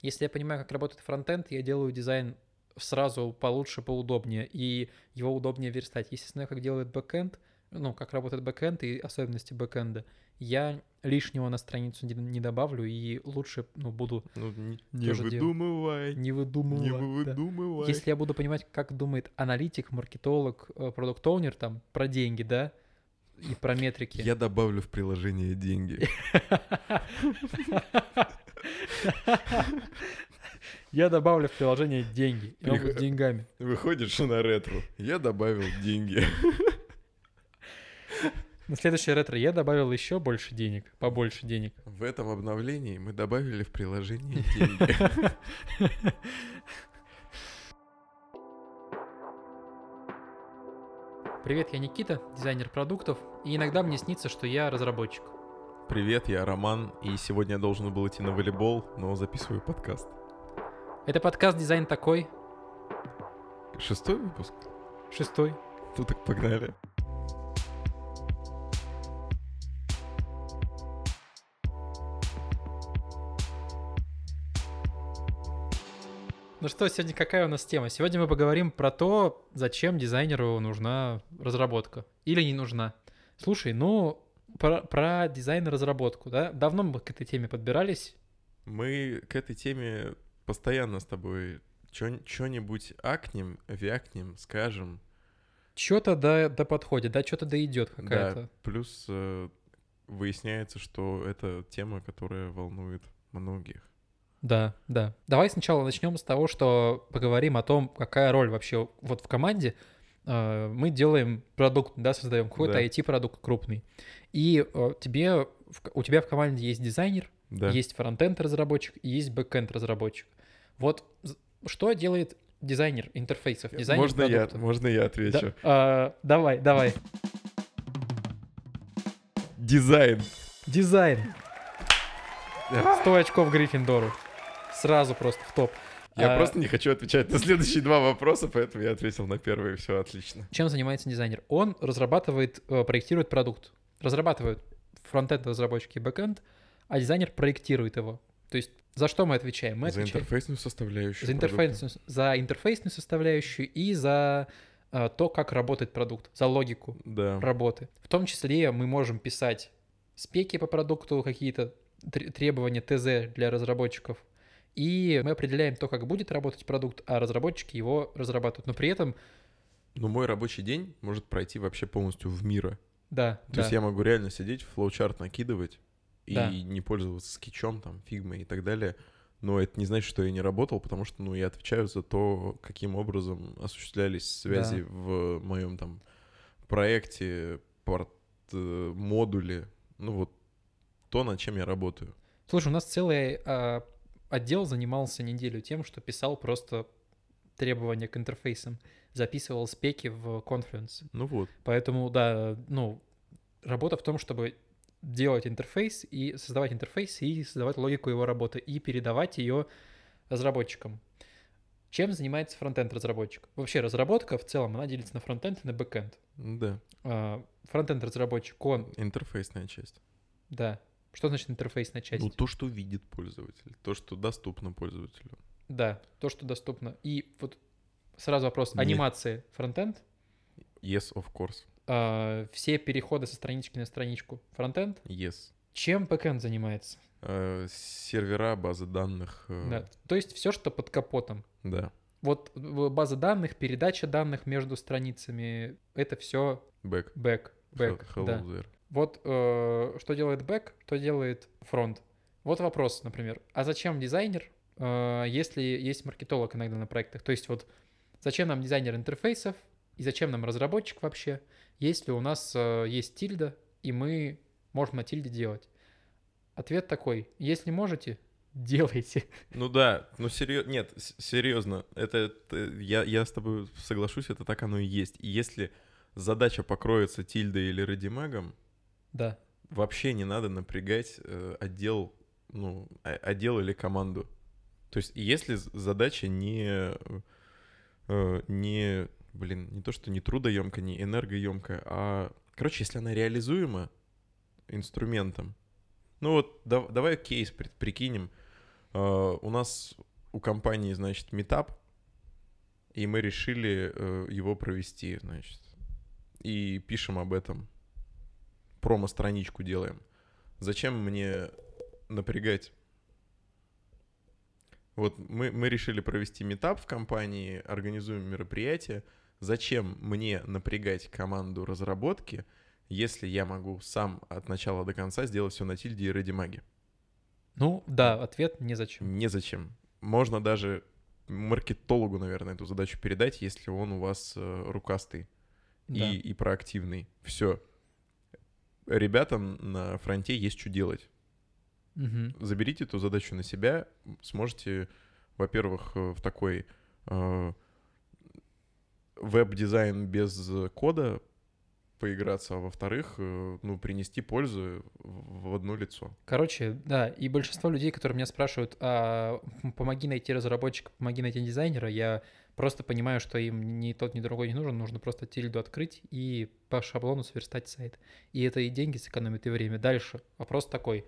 Если я понимаю, как работает фронтенд, я делаю дизайн сразу получше, поудобнее, и его удобнее верстать. Если знаю, как делает бэкэнд, ну, как работает бэкэнд и особенности бэкэнда, я лишнего на страницу не, добавлю и лучше, ну, буду Ну, не, не выдумывай. не выдумывать. Не да. выдумывай. Если я буду понимать, как думает аналитик, маркетолог, product owner там про деньги, да, и про метрики. Я добавлю в приложение деньги. Я добавлю в приложение деньги. И он будет деньгами. Выходишь на ретро. Я добавил деньги. На следующее ретро я добавил еще больше денег, побольше денег. В этом обновлении мы добавили в приложение деньги. Привет, я Никита, дизайнер продуктов, и иногда мне снится, что я разработчик. Привет, я Роман, и сегодня я должен был идти на волейбол, но записываю подкаст. Это подкаст «Дизайн такой», Шестой выпуск? шестой. Ну так погнали. Ну что, сегодня какая у нас тема? Сегодня мы поговорим про то, зачем дизайнеру нужна разработка или не нужна. Слушай, ну, про, про дизайн и разработку, да? Давно мы к этой теме подбирались. Мы к этой теме постоянно с тобой что-нибудь акнем, вякнем, скажем. Что-то да, да подходит, да, что-то да идет Да, какая-то. плюс э, выясняется, что это тема, которая волнует многих. Да, да. Давай сначала начнем с того, что поговорим о том, какая роль вообще вот в команде. Э, Мы делаем продукт, да, создаем какой-то Да. IT-продукт крупный. И э, тебе, у тебя в команде есть дизайнер, Да. есть фронтенд разработчик и есть бэкенд разработчик. Вот что делает дизайнер интерфейсов, дизайнер можно я, продукта? можно я Да, отвечу? а, давай, давай. Дизайн. Дизайн. 100 очков Гриффиндору. Сразу просто в топ. Я А, просто не хочу отвечать на следующие два вопроса, поэтому я ответил на первый, все отлично. Чем занимается дизайнер? Он разрабатывает, э, проектирует продукт. Разрабатывает фронтенд разработчик и бэкенд, а дизайнер проектирует его. То есть за что мы отвечаем? Мы За отвечаем интерфейсную составляющую. за, интерфейсную, за интерфейсную составляющую и за э, то, как работает продукт, за логику Да. работы. В том числе мы можем писать спеки по продукту, какие-то тр- требования ТЗ для разработчиков. И мы определяем то, как будет работать продукт, а разработчики его разрабатывают. Но при этом, Но мой рабочий день может пройти вообще полностью в мира. да, То да, есть я могу реально сидеть, флоучарт накидывать и Да. не пользоваться скетчом, там, фигмой и так далее. Но это не значит, что я не работал, потому что, ну, я отвечаю за то, каким образом осуществлялись связи в моем там проекте, порт, э, модуле, ну вот то, над чем я работаю. Слушай, у нас целый а, отдел занимался неделю тем, что писал просто требования к интерфейсам, записывал спеки в Confluence. Ну вот. Поэтому, да, ну, работа в том, чтобы делать интерфейс и создавать интерфейс и создавать логику его работы и передавать ее разработчикам. Чем занимается фронтенд разработчик? Вообще разработка в целом, она делится на фронтенд и на бэкенд. Да, А, Фронтенд разработчик, он, интерфейсная часть. да. Что значит интерфейсная часть? Ну, то, что видит пользователь, то, что доступно пользователю. Да, то, что доступно. И вот сразу вопрос. Не- Анимации фронтенд, Yes, of course. а, все переходы со странички на страничку фронтенд. Yes. Чем бэкенд занимается? Э, сервера, базы данных. э, Да. То есть все, что под капотом. да. Вот база данных, передача данных между страницами, это все Бэк. бэк. Бэк, Hello да. there. Вот э, что делает бэк, что делает фронт. Вот вопрос, например, а зачем дизайнер, э, если есть маркетолог иногда на проектах? То есть вот зачем нам дизайнер интерфейсов и зачем нам разработчик вообще, если у нас э, есть тильда, и мы можем на тильде делать? Ответ такой, если можете, делайте. Ну да, ну серьезно, нет, серьезно, это, это- я, я с тобой соглашусь, это так оно и есть. И если задача покроется тильдой или редимагом, Да, вообще не надо напрягать э, отдел, ну, о- отдел или команду. То есть если задача не, э, не, блин, не то, что не трудоемкая, не энергоемкая, а, короче, если она реализуема инструментом, ну вот да- давай кейс при- прикинем, Э, у нас у компании, значит, метап, и мы решили его провести, значит, и пишем об этом. Промо-страничку делаем. Зачем мне напрягать? Вот мы, мы решили провести метап в компании, организуем мероприятие. Зачем мне напрягать команду разработки, если я могу сам от начала до конца сделать все на тильде и ради маги? Ну, да, ответ незачем. Незачем. Можно даже маркетологу, наверное, эту задачу передать, если он у вас э, рукастый Да. и, и проактивный. Все. Ребятам на фронте есть что делать. Мгм. Заберите эту задачу на себя, сможете, во-первых, э, в такой э, веб-дизайн без кода поиграться, а во-вторых, э, ну, принести пользу в одно лицо. Короче, да, и большинство людей, которые меня спрашивают, а помоги найти разработчика, помоги найти дизайнера, я просто понимаю, что им ни тот, ни другой не нужен, нужно просто тильду открыть и по шаблону сверстать сайт. И это и деньги сэкономит, и время. Дальше вопрос такой.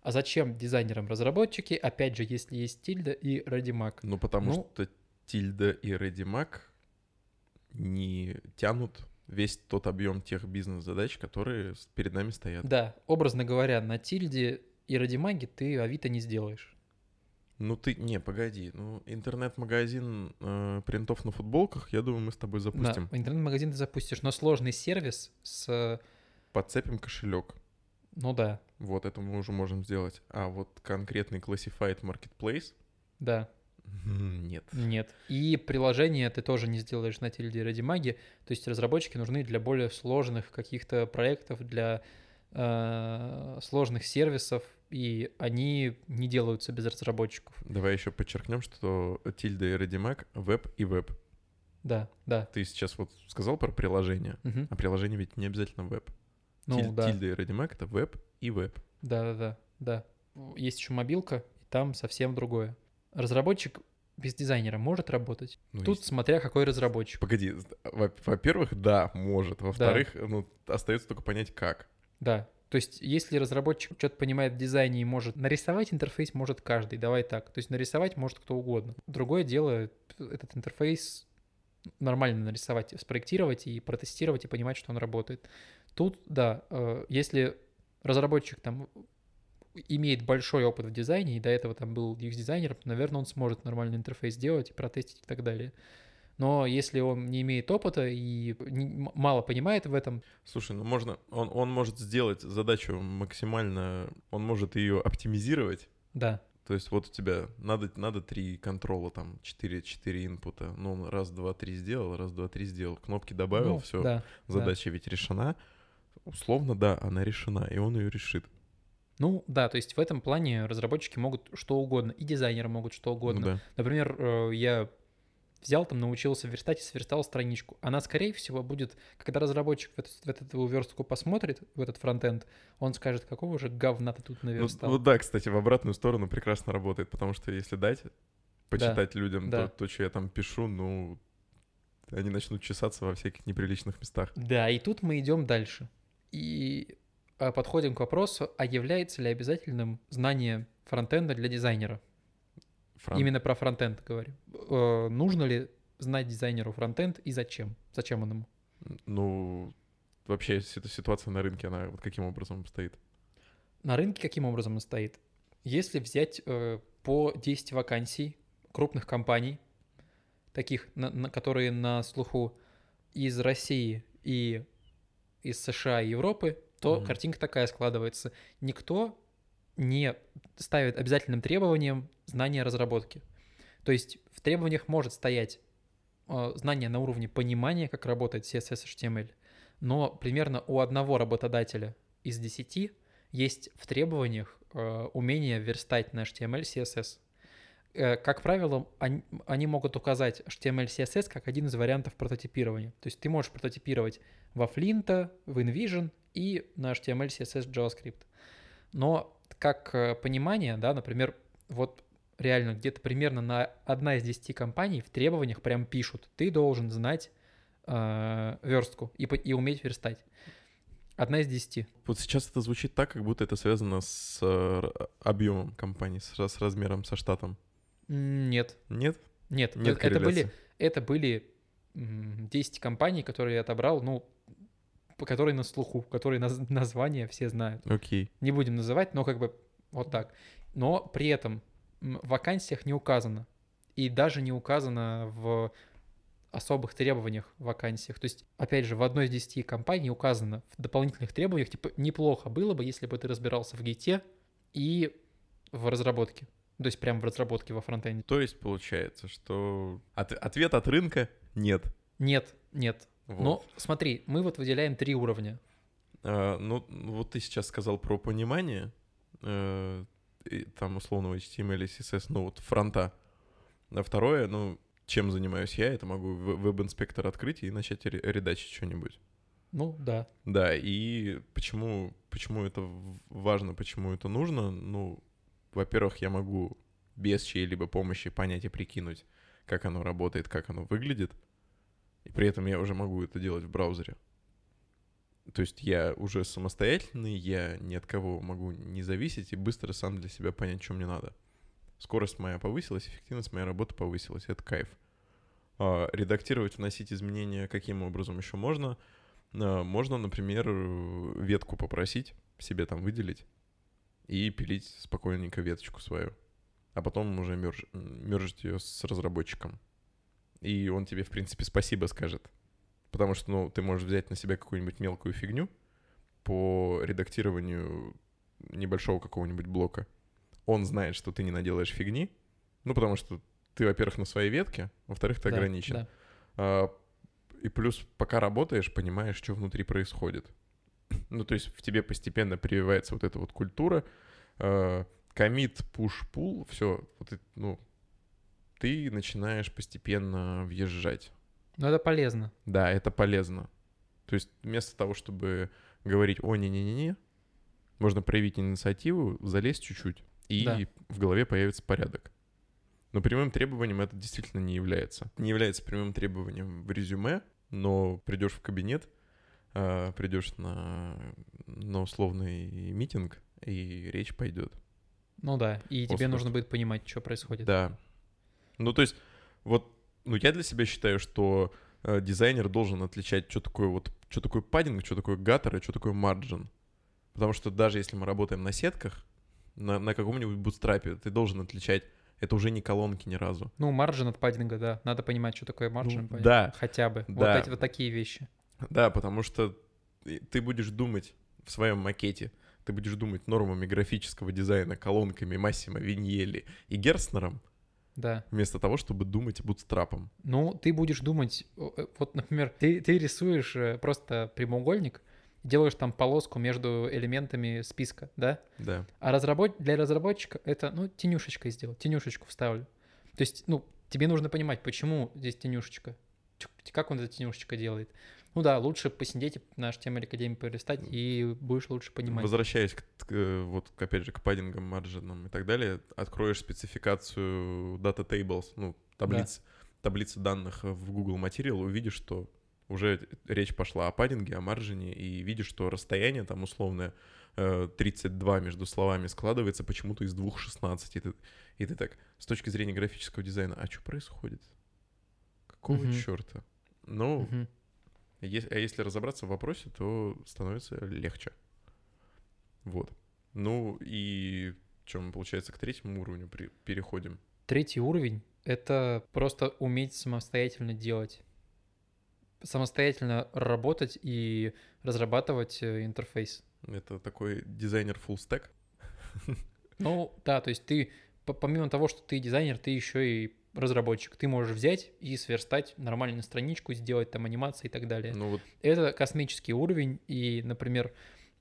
А зачем дизайнерам разработчики, опять же, если есть тильда и Радимак? Ну, потому Ну- что Тильда и ReadyMac не тянут весь тот объем тех бизнес-задач, которые перед нами стоят. Да, образно говоря, на тильде и Радимаге ты Авито не сделаешь. Ну ты, не, погоди, ну интернет-магазин э, принтов на футболках, я думаю, мы с тобой запустим. Да, интернет-магазин ты запустишь, но сложный сервис с... Подцепим кошелек. Ну да, Вот это мы уже можем сделать. А вот конкретный classified marketplace да. нет. Нет. И приложение ты тоже не сделаешь на тильде и Радимаге. То есть разработчики нужны для более сложных каких-то проектов, для э, сложных сервисов, и они не делаются без разработчиков. Давай еще подчеркнем, что Тильда и ReadyMac веб и веб. Да, да. Ты сейчас вот сказал про приложение, Мгм. а приложение ведь не обязательно веб. Ну Тиль- да, Тильда и ReadyMac это веб и веб. да, да, да, да. Есть еще мобилка, и там совсем другое. Разработчик без дизайнера может работать. Ну, Тут есть- смотря какой разработчик. Погоди, во- во-первых, да, может. Во-вторых, ну, остается только понять, как. Да. То есть, если разработчик что-то понимает в дизайне и может нарисовать интерфейс, может каждый. Давай так. То есть нарисовать может кто угодно. Другое дело этот интерфейс нормально нарисовать, спроектировать и протестировать и понимать, что он работает. Тут, да, э, если разработчик там имеет большой опыт в дизайне и до этого там был UX-дизайнером, наверное, он сможет нормальный интерфейс сделать и протестить и так далее. Но если он не имеет опыта и не- мало понимает в этом, Слушай, ну можно, он, он может сделать задачу максимально, он может ее оптимизировать. да, То есть вот у тебя надо, надо три контрола, там, 4, 4 инпута. Ну, он раз, два, три сделал, раз, два, три сделал. Кнопки добавил, ну, все, да, задача ведь решена. Условно, да, она решена, и он ее решит. Ну да, то есть в этом плане разработчики могут что угодно, и дизайнеры могут что Ну угодно. да. Например, э, я взял там, научился верстать и сверстал страничку. Она, скорее всего, будет, когда разработчик в эту, в эту верстку посмотрит, в этот фронтенд, он скажет, какого же говна ты тут Ну, наверстал. вот да, кстати, в обратную сторону прекрасно работает, потому что если дать почитать людям да. то, то, что я там пишу, ну, они начнут чесаться во всяких неприличных местах. Да, и тут мы идем дальше. И а, подходим к вопросу, а является ли обязательным знание фронтенда для дизайнера? Фран- Именно про фронтенд говорю. Э, нужно ли знать дизайнеру фронтенд и зачем? Зачем он ему? Ну, вообще эта ситуация на рынке, она вот каким образом стоит? На рынке каким образом он стоит? Если взять э, по 10 вакансий крупных компаний, таких, на, на- которые на слуху из России и из США и Европы, то Мгм. картинка такая складывается. Никто не ставит обязательным требованием знания разработки. То есть в требованиях может стоять э, знание на уровне понимания, как работает CSS HTML, но примерно у одного работодателя из 10 есть в требованиях э, умение верстать на HTML, CSS. Э, как правило, они, могут указать HTML, CSS как один из вариантов прототипирования. То есть ты можешь прототипировать во Flint, в InVision и на HTML, CSS, JavaScript. Но как э, понимание, да, например, вот реально где-то примерно на одна из 10 компаний в требованиях прям пишут, ты должен знать э, верстку и, и уметь верстать. Одна из десяти. Вот сейчас это звучит так, как будто это связано с э, объемом компании, с, с размером, со штатом. Нет, Нет? нет, Нет это, это были, это были м, 10 компаний, которые я отобрал, ну, которые на слуху, которые наз- названия все знают. Окей. Не будем называть, но как бы вот так. Но при этом в вакансиях не указано. И даже не указано в особых требованиях в вакансиях. То есть, опять же, в одной из десяти компаний указано в дополнительных требованиях, типа, неплохо было бы, если бы ты разбирался в гите и в разработке. То есть прям в разработке во фронтенде. То есть получается, что от- ответ от рынка нет. Нет, нет. Вот. Но смотри, мы вот выделяем три уровня. А, ну, вот ты сейчас сказал про понимание, э, там условного HTML, CSS, ну вот фронта. А второе, ну, чем занимаюсь я, это могу веб-инспектор открыть и начать ре- редачить что-нибудь. Ну, да. Да, и почему, почему это важно, почему это нужно? Ну, во-первых, я могу без чьей-либо помощи понять и прикинуть, как оно работает, как оно выглядит. И при этом я уже могу это делать в браузере. То есть я уже самостоятельный, я ни от кого могу не зависеть и быстро сам для себя понять, что мне надо. Скорость моя повысилась, эффективность моей работы повысилась, это кайф. А, редактировать, вносить изменения каким образом еще можно? А, Можно, например, ветку попросить, себе там выделить и пилить спокойненько веточку свою. А потом уже мерж, мержить ее с разработчиком. И он тебе, в принципе, спасибо скажет. Потому что, ну, ты можешь взять на себя какую-нибудь мелкую фигню по редактированию небольшого какого-нибудь блока. Он знает, что ты не наделаешь фигни. Ну, потому что ты, во-первых, на своей ветке, во-вторых, ты Да, ограничен. да. А, И плюс, пока работаешь, понимаешь, что внутри происходит. Ну, то есть в тебе постепенно прививается вот эта вот культура. Комит, пуш, пул, все, вот это, ну, ты начинаешь постепенно въезжать. Но это полезно. Да, это полезно. То есть вместо того, чтобы говорить, о, не-не-не-не, можно проявить инициативу, залезть чуть-чуть, и Да. в голове появится порядок. Но прямым требованием это действительно не является. Не является прямым требованием в резюме, но придешь в кабинет, а, придешь на, на условный митинг, и речь пойдет. Ну да, и тебе Оскар. нужно будет понимать, что происходит. Да. Ну, то есть, вот, ну, я для себя считаю, что э, дизайнер должен отличать, что такое вот, что такое паддинг, что такое гаттер и что такое марджин. Потому что даже если мы работаем на сетках, на, на каком-нибудь Bootstrap е, ты должен отличать, это уже не колонки ни разу. Ну, margin от padding а, да. Надо понимать, что такое margin. Ну, да. Хотя бы. Вот Да. эти вот такие вещи. Да, потому что ты будешь думать в своем макете, ты будешь думать нормами графического дизайна, колонками Массимо Виньелли и Герстнером, Да. вместо того, чтобы думать Bootstrap ом. Ну, ты будешь думать, о, э, вот, например, ты, ты рисуешь э, просто прямоугольник, делаешь там полоску между элементами списка, да? Да. А разработ... для разработчика это, ну, тенюшечкой сделать, тенюшечку вставлю. То есть, ну, тебе нужно понимать, почему здесь тенюшечка, как он это тенюшечка делает. Ну да, лучше посидеть и на HTML Академии полистать, и будешь лучше понимать. Возвращаясь к, к, э, вот опять же к паддингам, маржинам и так далее, откроешь спецификацию Data Tables, ну, таблиц, таблицы данных в Google Material, увидишь, что уже речь пошла о паддинге, о маржине, и видишь, что расстояние там условное э, 32 между словами складывается почему-то из двух 16. И ты, и ты так, с точки зрения графического дизайна, а что происходит? Какого Мгм. черта? Ну, Мгм. А если разобраться в вопросе, то становится легче. Вот. Ну и мы, получается, к третьему уровню при- переходим. Третий уровень — это просто уметь самостоятельно делать. Самостоятельно работать и разрабатывать э, интерфейс. Это такой дизайнер full stack. Ну, да, то есть ты, по- помимо того, что ты дизайнер, ты еще и разработчик. Ты можешь взять и сверстать нормальную страничку, сделать там анимации и так далее. Ну вот, Это космический уровень, и, например,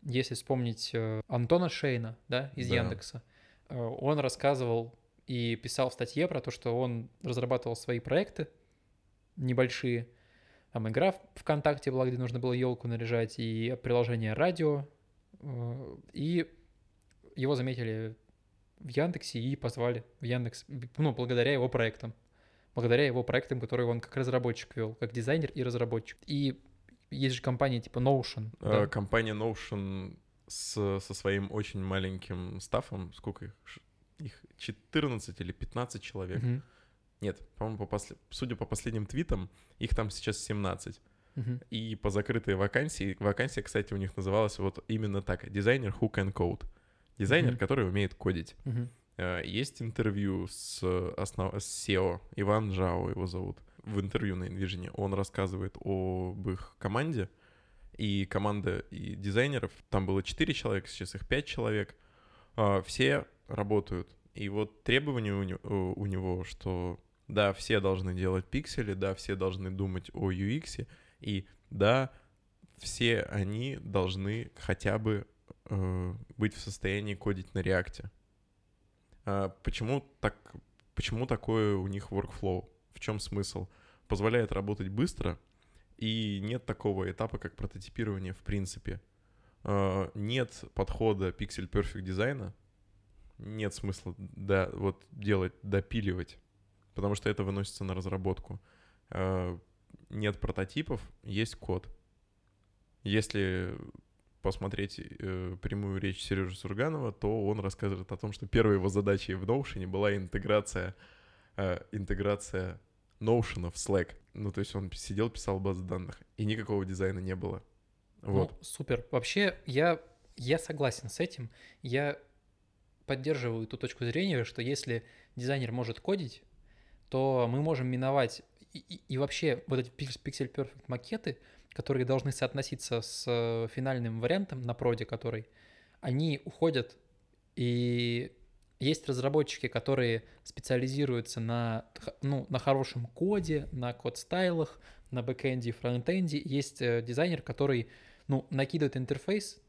если вспомнить э, Антона Шейна, да, из Да. Яндекса, э, он рассказывал и писал в статье про то, что он разрабатывал свои проекты небольшие, там игра в ВКонтакте была, где нужно было елку наряжать, и приложение радио, э, и его заметили в Яндексе и позвали в Яндекс, ну, благодаря его проектам благодаря его проектам, которые он как разработчик вел, как дизайнер и разработчик. И есть же компания типа Notion. Да? Компания Notion с, со своим очень маленьким стафом, сколько их? Их 14 или 15 человек. Мгм, Нет, по-моему, по после- судя по последним твитам, их там сейчас 17. мгм. И по закрытой вакансии, вакансия, кстати, у них называлась вот именно так, дизайнер who can code. Дизайнер, Мгм. который умеет кодить. Э, Есть интервью с, основ... с SEO, Иван Жао его зовут. В интервью на InVision он рассказывает об их команде. И команда и дизайнеров, там было 4 человека, сейчас их 5 человек. А, Все работают. И вот требования у него, у него, что да, все должны делать пиксели, да, все должны думать о UX, и да, все они должны хотя бы э, быть в состоянии кодить на реакте. А, Почему, так, почему такое у них workflow? В чем смысл? Позволяет работать быстро, и нет такого этапа, как прототипирование в принципе. А, Нет подхода Pixel Perfect дизайна, нет смысла да, вот делать, допиливать, потому что это выносится на разработку. А, Нет прототипов, есть код. Если посмотреть э, прямую речь Сережи Сурганова, то он рассказывает о том, что первой его задачей в Notion была интеграция, э, интеграция Notion в Slack. Ну, то есть он сидел, писал базы данных, и никакого дизайна не было. Вот. Ну, супер. Вообще, я, я согласен с этим. Я поддерживаю ту точку зрения, что если дизайнер может кодить, то мы можем миновать и, и- и вообще вот эти Perfect макеты, которые должны соотноситься с э, финальным вариантом на проде, который, они уходят, и есть разработчики, которые специализируются на, ну, на хорошем коде, на код-стайлах, на бэкэнде и фронтенде. Есть э, дизайнер, который ну, накидывает интерфейс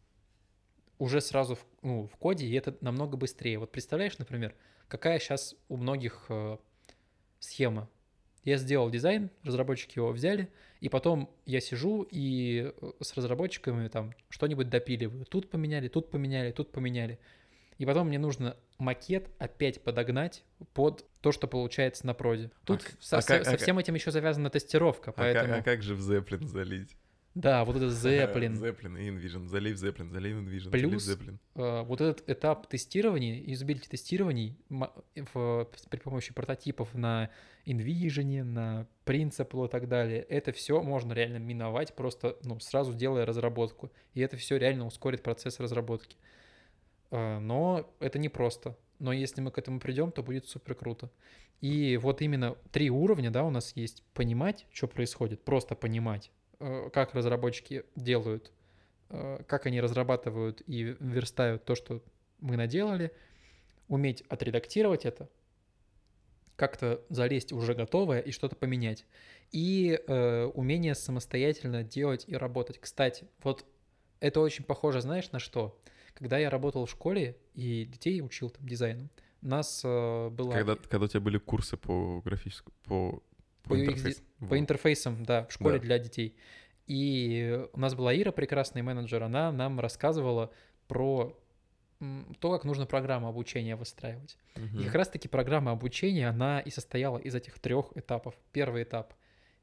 уже сразу в, ну, в коде, и это намного быстрее. Вот представляешь, например, какая сейчас у многих э, схема. Я сделал дизайн, разработчики его взяли, и потом я сижу и э, с разработчиками там что-нибудь допиливаю. Тут поменяли, тут поменяли, тут поменяли. И потом мне нужно макет опять подогнать под то, что получается на проде. Тут к- со, а со а как- всем этим еще завязана тестировка, А, ка- поэтому... а как же в Zeppelin залить? Да, вот этот Zeppelin, Zeppelin и InVision. Залей в Zeppelin, залей в InVision, Плюс- в Zeppelin. э, вот этот этап тестирования, юзабилити тестирований в, при помощи прототипов на InVision, на Principle и так далее, это все можно реально миновать, просто ну, сразу делая разработку. И это все реально ускорит процесс разработки. Э, Но это не просто. Но если мы к этому придем, то будет супер круто. И вот именно три уровня, да, у нас есть. Понимать, что происходит, просто понимать, как разработчики делают, э, как они разрабатывают и верстают то, что мы наделали, уметь отредактировать это, как-то залезть уже готовое и что-то поменять. И э, умение самостоятельно делать и работать. Кстати, вот это очень похоже, знаешь, на что? Когда я работал в школе и детей учил там дизайну, нас э, была... Когда, когда у тебя были курсы по графическому, по, По интерфейс- По интерфейсам, да, в школе Да. для детей. И у нас была Ира, прекрасный менеджер, она нам рассказывала про то, как нужно программу обучения выстраивать. Мгм. И как раз-таки программа обучения, она и состояла из этих трех этапов. Первый этап.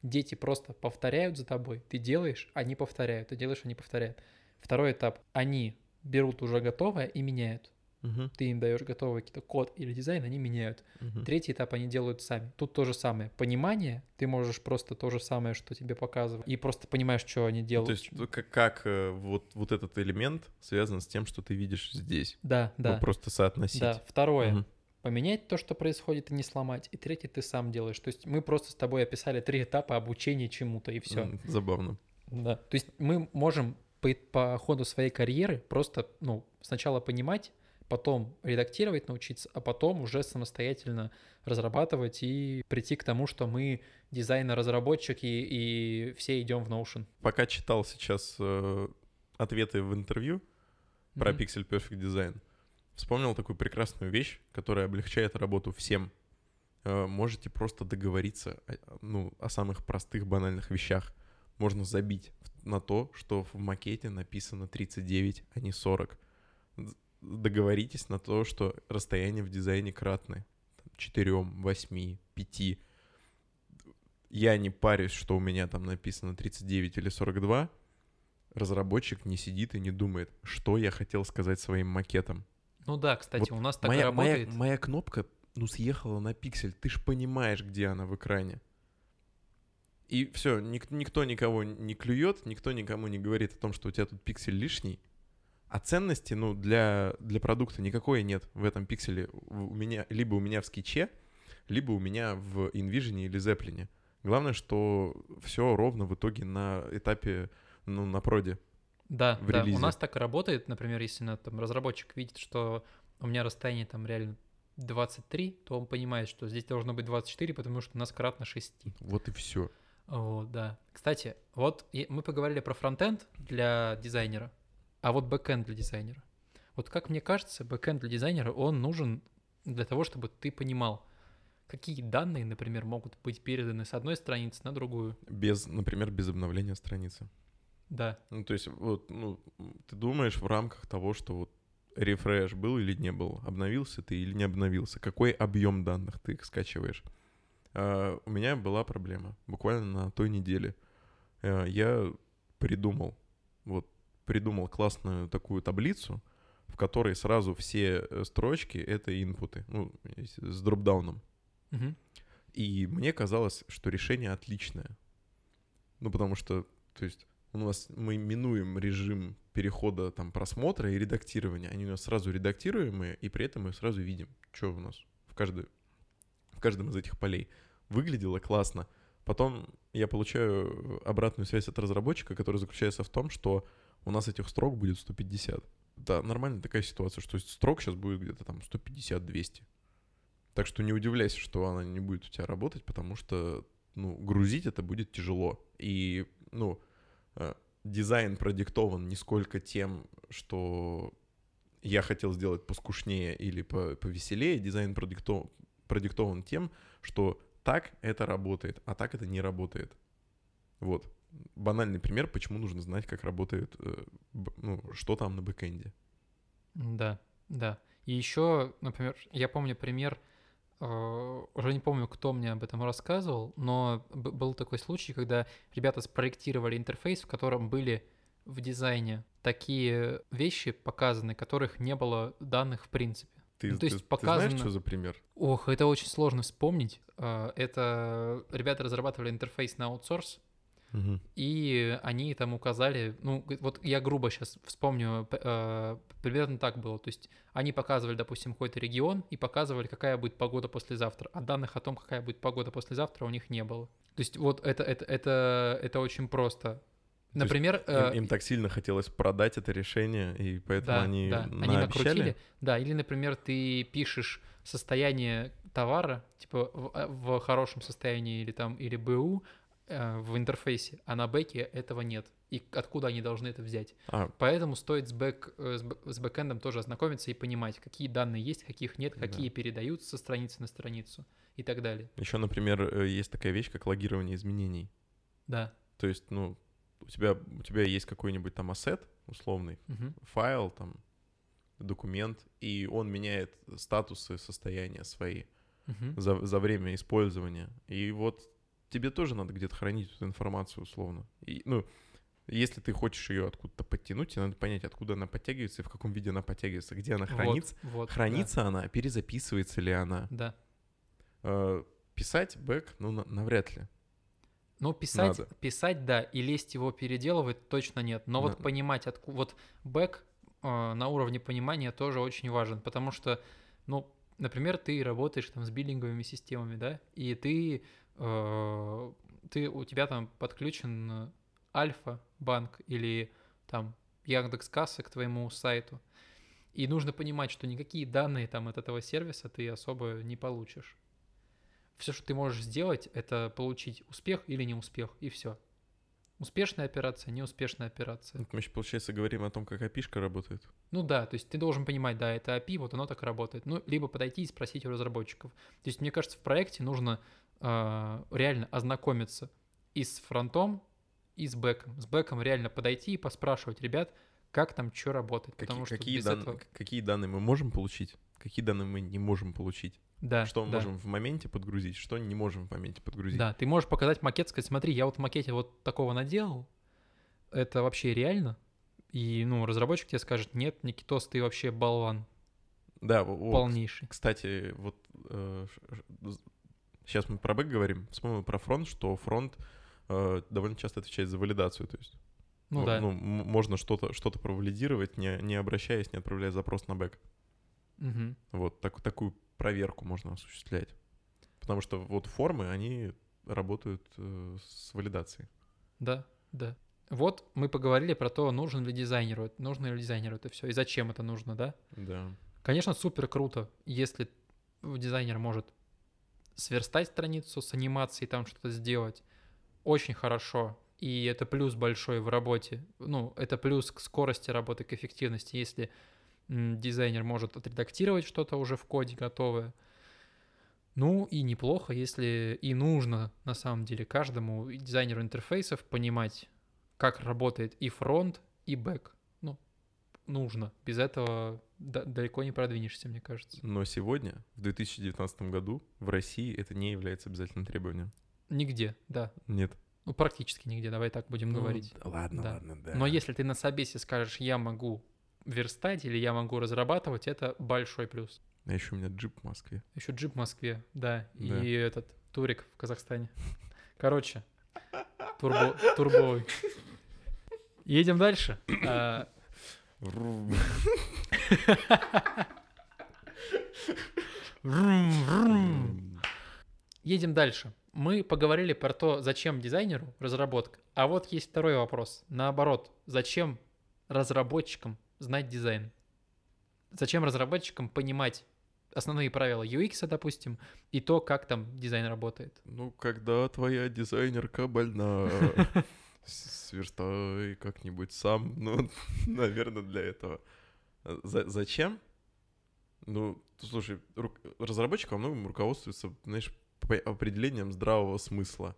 Дети просто повторяют за тобой. Ты делаешь, они повторяют. Ты делаешь, они повторяют. Второй этап. Они берут уже готовое и меняют. Мгм. Ты им даешь готовый какой-то код или дизайн, они меняют. Мгм. Третий этап они делают сами. Тут то же самое. Понимание, ты можешь просто то же самое, что тебе показывают, и просто понимаешь, что они Ну, делают. То есть ну, как, как, э, вот, вот этот элемент связан с тем, что ты видишь здесь. Да, Ну, да. просто соотносить. Да, второе. Мгм. Поменять то, что происходит, и не сломать. И третий ты сам делаешь. То есть мы просто с тобой описали три этапа обучения чему-то, и все. Забавно. Да. То есть мы можем по, по ходу своей карьеры просто, ну, сначала понимать, потом редактировать научиться, а потом уже самостоятельно разрабатывать и прийти к тому, что мы дизайнер-разработчики и все идем в Notion. Пока читал сейчас э, ответы в интервью про Мгм. Pixel Perfect Design, вспомнил такую прекрасную вещь, которая облегчает работу всем. Э, можете просто договориться о, ну, о самых простых банальных вещах. Можно забить на то, что в макете написано 39, а не 40. Договоритесь на то, что расстояние в дизайне кратны. 4, 8, 5. я не парюсь, что у меня там написано 39 или 42, разработчик не сидит и не думает, что я хотел сказать своим макетом. Ну да, кстати, Вот у нас так моя, и работает. Моя, моя кнопка, ну, съехала на пиксель. Ты ж понимаешь, где она в экране. И все, никто никого не клюет, никто никому не говорит о том, что у тебя тут пиксель лишний. А ценности, ну, для, для продукта никакой нет в этом пикселе. У меня, либо у меня в скетче, либо у меня в InVision или Zeppelin. Главное, что все ровно в итоге на этапе, ну, на проде. Да, в да, у релизе. нас так и работает, например, если на, там, разработчик видит, что у меня расстояние там реально 23, то он понимает, что здесь должно быть 24, потому что у нас кратно 6. Вот и все. Вот, да. Кстати, вот мы поговорили про фронтенд для дизайнера, а вот бэкенд для дизайнера. Вот как мне кажется, бэкенд для дизайнера, он нужен для того, чтобы ты понимал, какие данные, например, могут быть переданы с одной страницы на другую. Без, например, без обновления страницы. Да, Ну, то есть, вот, ну, ты думаешь в рамках того, что вот refresh был или не был, обновился ты или не обновился, какой объем данных ты их скачиваешь. А, у меня была проблема буквально на той неделе. А, я придумал, вот, придумал классную такую таблицу, в которой сразу все э, строчки — это инпуты, ну, с дропдауном. Мгм. И мне казалось, что решение отличное. Ну, потому что, то есть, у нас мы минуем режим перехода там просмотра и редактирования. Они у нас сразу редактируемые, и при этом мы сразу видим, что у нас в, каждой, в каждом из этих полей. Выглядело классно. Потом я получаю обратную связь от разработчика, которая заключается в том, что у нас этих строк будет 150. Да, нормальная такая ситуация, что строк сейчас будет где-то там 150-200. Так что не удивляйся, что она не будет у тебя работать, потому что, ну, грузить это будет тяжело. И, ну, э, дизайн продиктован не сколько тем, что я хотел сделать поскушнее или по- повеселее, дизайн продиктован, продиктован тем, что так это работает, а так это не работает. Вот. Банальный пример, почему нужно знать, как работает, э, ну, что там на бэкэнде. Да, да. И еще, например, я помню пример, э, уже не помню, кто мне об этом рассказывал, но был такой случай, когда ребята спроектировали интерфейс, в котором были в дизайне такие вещи показаны, которых не было данных в принципе. Ты, Ну, то есть ты- ты знаешь, показано- что за пример? Ох, это очень сложно вспомнить. Э, Это ребята разрабатывали интерфейс на аутсорс, Мгм. и они там указали, ну, вот я грубо сейчас вспомню, э, примерно так было. То есть они показывали, допустим, какой-то регион и показывали, какая будет погода послезавтра. А данных о том, какая будет погода послезавтра, у них не было. То есть вот это, это, это, это очень просто. есть Например, Им, э, им так сильно хотелось продать это решение, и поэтому да, они да, они накрутили. Да, или, например, ты пишешь состояние товара, типа в, э, в хорошем состоянии или там, или БУ в интерфейсе, а на бэке этого нет. И откуда они должны это взять? А, Поэтому стоит с, бэк, э, с, бэ- с бэкэндом тоже ознакомиться и понимать, какие данные есть, каких нет, Да. какие передаются со страницы на страницу и так далее. еще, например, э, есть такая вещь, как логирование изменений. Да. То есть, ну, у тебя, у тебя есть какой-нибудь там ассет условный, Мгм. файл, там, документ, и он меняет статусы состояния свои Мгм. за, за время использования. И вот тебе тоже надо где-то хранить эту информацию условно. И, ну, если ты хочешь ее откуда-то подтянуть, тебе надо понять, откуда она подтягивается и в каком виде она подтягивается, где она Вот, хранится. вот, да, Хранится она, перезаписывается ли она. Да. Э, Писать бэк, ну, на- навряд ли. Ну, писать, Надо. писать, да, и лезть его переделывать точно нет. Но вот Да. понимать, откуда... Вот бэк э, на уровне понимания тоже очень важен, потому что, ну, например, ты работаешь там с биллинговыми системами, да, и ты, э, ты у тебя там подключен Альфа-банк или там Яндекс Касса к твоему сайту, и нужно понимать, что никакие данные там от этого сервиса ты особо не получишь. Все, что ты можешь сделать, это получить успех или не успех, и все. Успешная операция, неуспешная операция. Мы еще, получается, говорим о том, как опишка работает. Ну да, то есть ты должен понимать, да, это API, вот оно так работает. Ну, либо подойти и спросить у разработчиков. То есть, мне кажется, в проекте нужно э, реально ознакомиться и с фронтом, и с бэком. С бэком реально подойти и поспрашивать, ребят, как там что работает. Какие, потому что какие, без дан- этого... какие данные мы можем получить, какие данные мы не можем получить. Да, что мы да. можем в моменте подгрузить, что не можем в моменте подгрузить. Да, ты можешь показать макет, сказать, смотри, я вот в макете вот такого наделал, это вообще реально? И, ну, разработчик тебе скажет, нет, Никитос, ты вообще болван Да, вот, полнейший. Кстати, вот сейчас мы про бэк говорим, вспомнил про фронт, что фронт э, довольно часто отвечает за валидацию, то есть Ну, мо- да. ну, можно что-то что провалидировать, не, не обращаясь, не отправляя запрос на бэк. Мгм. Вот так, такую проверку можно осуществлять. Потому что вот формы, они работают э, с валидацией. Да, да. Вот мы поговорили про то, нужен ли дизайнеру, нужно ли дизайнеру это все, и зачем это нужно, да? Да. Конечно, супер круто, если дизайнер может сверстать страницу с анимацией, там что-то сделать. Очень хорошо. И это плюс большой в работе. Ну, это плюс к скорости работы, к эффективности, если дизайнер может отредактировать что-то уже в коде готовое. Ну и неплохо, если и нужно на самом деле каждому дизайнеру интерфейсов понимать, как работает и фронт, и бэк. Ну, нужно. Без этого да- далеко не продвинешься, мне кажется. Но сегодня, в 2019 году, в России это не является обязательным требованием. Нигде, да. Нет. Ну, практически нигде, давай так будем Ну, говорить. ладно, Да. ладно, да. Но если ты на собесе скажешь, я могу верстать или я могу разрабатывать, это большой плюс. А еще у меня джип в Москве. Еще джип в Москве, да, Да. и этот турик в Казахстане. Короче, турбо, турбовый. Едем дальше. А. Едем дальше. Мы поговорили про то, зачем дизайнеру разработка. А вот есть второй вопрос. Наоборот, зачем разработчикам знать дизайн? Зачем разработчикам понимать основные правила UX, допустим, и то, как там дизайн работает? Ну, когда твоя дизайнерка больна, с- сверстай как-нибудь сам. Ну, наверное, для этого. За- зачем? Ну, слушай, рук- разработчик во многом руководствуется, знаешь, определением здравого смысла.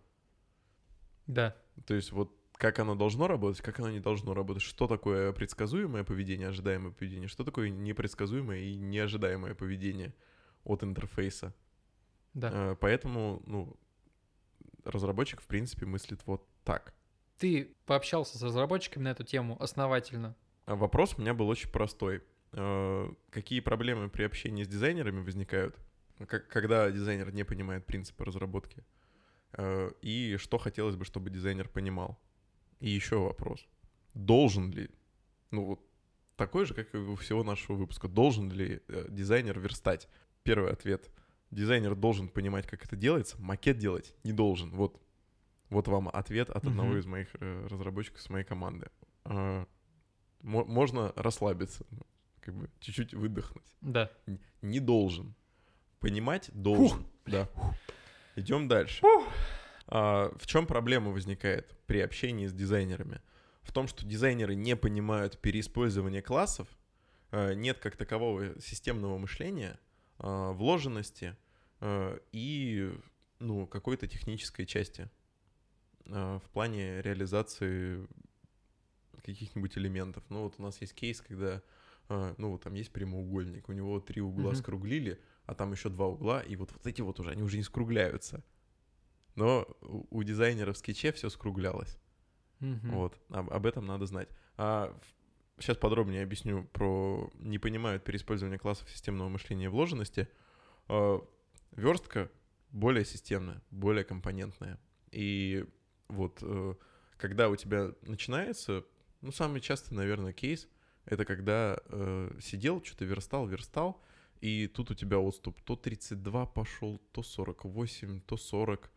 Да, То есть вот как оно должно работать, как оно не должно работать, что такое предсказуемое поведение, ожидаемое поведение, что такое непредсказуемое и неожидаемое поведение от интерфейса. да. Э, Поэтому, ну, разработчик, в принципе, мыслит вот так. Ты пообщался с разработчиками на эту тему основательно. А Вопрос у меня был очень простой. Э, Какие проблемы при общении с дизайнерами возникают, как- когда дизайнер не понимает принципы разработки? Э, И что хотелось бы, чтобы дизайнер понимал? И еще вопрос. Должен ли, ну вот такой же, как и у всего нашего выпуска, должен ли э, дизайнер верстать? Первый ответ. Дизайнер должен понимать, как это делается, макет делать не должен. Вот, вот вам ответ от одного Мгм. из моих э, разработчиков с моей команды. Мо- можно расслабиться, ну, как бы чуть-чуть выдохнуть. Да. Не должен. Понимать должен. Да. Идем дальше. А, в чем проблема возникает при общении с дизайнерами? В том, что дизайнеры не понимают переиспользования классов, э, нет как такового системного мышления, э, вложенности э, и ну, какой-то технической части в плане реализации каких-нибудь элементов. Ну вот у нас есть кейс, когда ну вот там есть прямоугольник, у него три угла Мгм. скруглили, а там еще два угла, и вот, вот эти вот уже, они уже не скругляются. Но у, у дизайнера в скетче все скруглялось. Мгм. Вот, об, об этом надо знать. А сейчас подробнее объясню про не понимают переиспользование классов системного мышления и вложенности. А, верстка более системная, более компонентная. И вот э, когда у тебя начинается, ну, самый частый, наверное, кейс, это когда э, сидел, что-то верстал, верстал, и тут у тебя отступ то 32 пошел, то 48, то 40.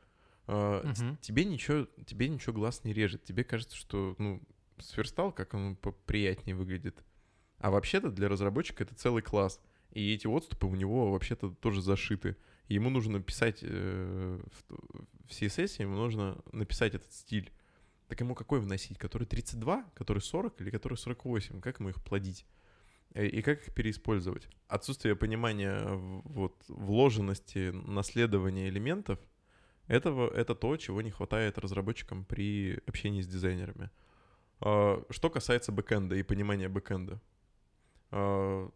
А, т- Мгм. тебе ничего, тебе ничего глаз не режет. Тебе кажется, что, ну, сверстал, как он приятнее выглядит. А вообще-то для разработчика это целый класс. И эти отступы у него вообще-то тоже зашиты. Ему нужно писать э, в, в CSS, ему нужно написать этот стиль. Так ему какой вносить? Который 32, который 40 или который 48? Как ему их плодить? Э, И как их переиспользовать? Отсутствие понимания вот, вложенности, наследования элементов этого, это то, чего не хватает разработчикам при общении с дизайнерами. А, Что касается бэкэнда и понимания бэкэнда. а,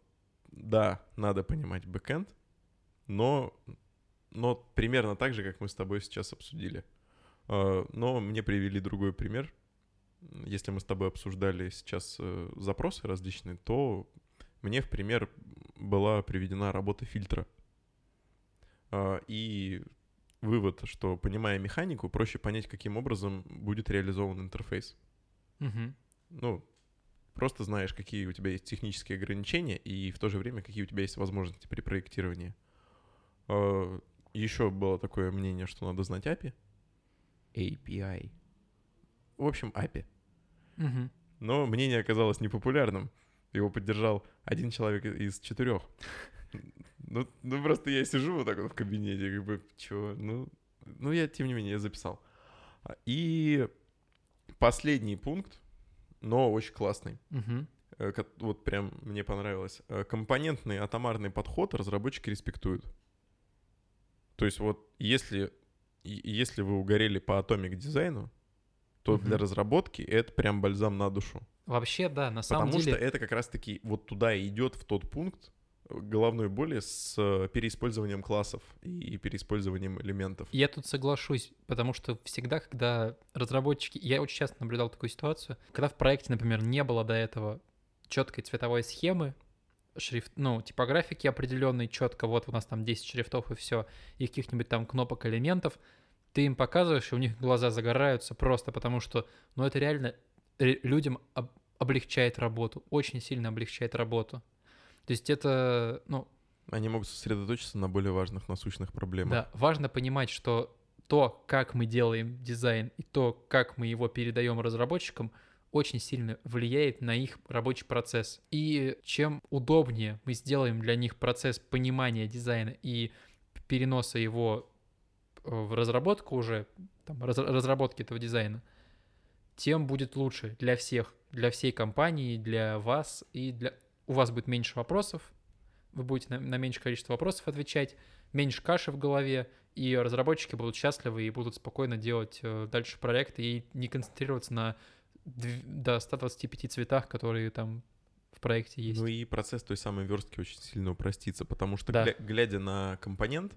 Да, надо понимать бэкэнд, но, но примерно так же, как мы с тобой сейчас обсудили. А, Но мне привели другой пример. Если мы с тобой обсуждали сейчас э, запросы различные, то мне в пример была приведена работа фильтра. А, И вывод, что понимая механику, проще понять, каким образом будет реализован интерфейс. Мгм. Ну, просто знаешь, какие у тебя есть технические ограничения и в то же время какие у тебя есть возможности при проектировании. Еще было такое мнение, что надо знать API. API. В общем, API. Мгм. Но мнение оказалось непопулярным. Его поддержал один человек из четырех. Ну, ну просто я сижу вот так вот в кабинете, как бы, чё, ну, ну я, тем не менее, я записал. И последний пункт, но очень классный. Ко- вот прям мне понравилось. Э, Компонентный атомарный подход разработчики респектуют. То есть вот если, если вы угорели по атомик дизайну, то для Мгм. разработки это прям бальзам на душу. Вообще, да, на самом Потому деле... что это как раз-таки вот туда и идет в тот пункт головной боли с э, переиспользованием классов и переиспользованием элементов. Я тут соглашусь, потому что всегда, когда разработчики... Я очень часто наблюдал такую ситуацию, когда в проекте, например, не было до этого четкой цветовой схемы, шрифт, ну, типографики определенной, четко, вот у нас там 10 шрифтов и все, и каких-нибудь там кнопок, элементов, ты им показываешь, и у них глаза загораются просто потому, что, ну, это реально ре- людям об- облегчает работу, очень сильно облегчает работу. То есть это, ну, Они могут сосредоточиться на более важных насущных проблемах. да, важно понимать, что то, как мы делаем дизайн и то, как мы его передаем разработчикам, очень сильно влияет на их рабочий процесс. И чем удобнее мы сделаем для них процесс понимания дизайна и переноса его э, в разработку уже, там, раз- разработки этого дизайна, тем будет лучше для всех, для всей компании, для вас, и для... у вас будет меньше вопросов, вы будете на, на меньшее количество вопросов отвечать, меньше каши в голове, и разработчики будут счастливы и будут спокойно делать э, дальше проекты и не концентрироваться на до 125 цветах, которые там в проекте есть. Ну и процесс той самой верстки очень сильно упростится, потому что, Да. гля- глядя на компонент,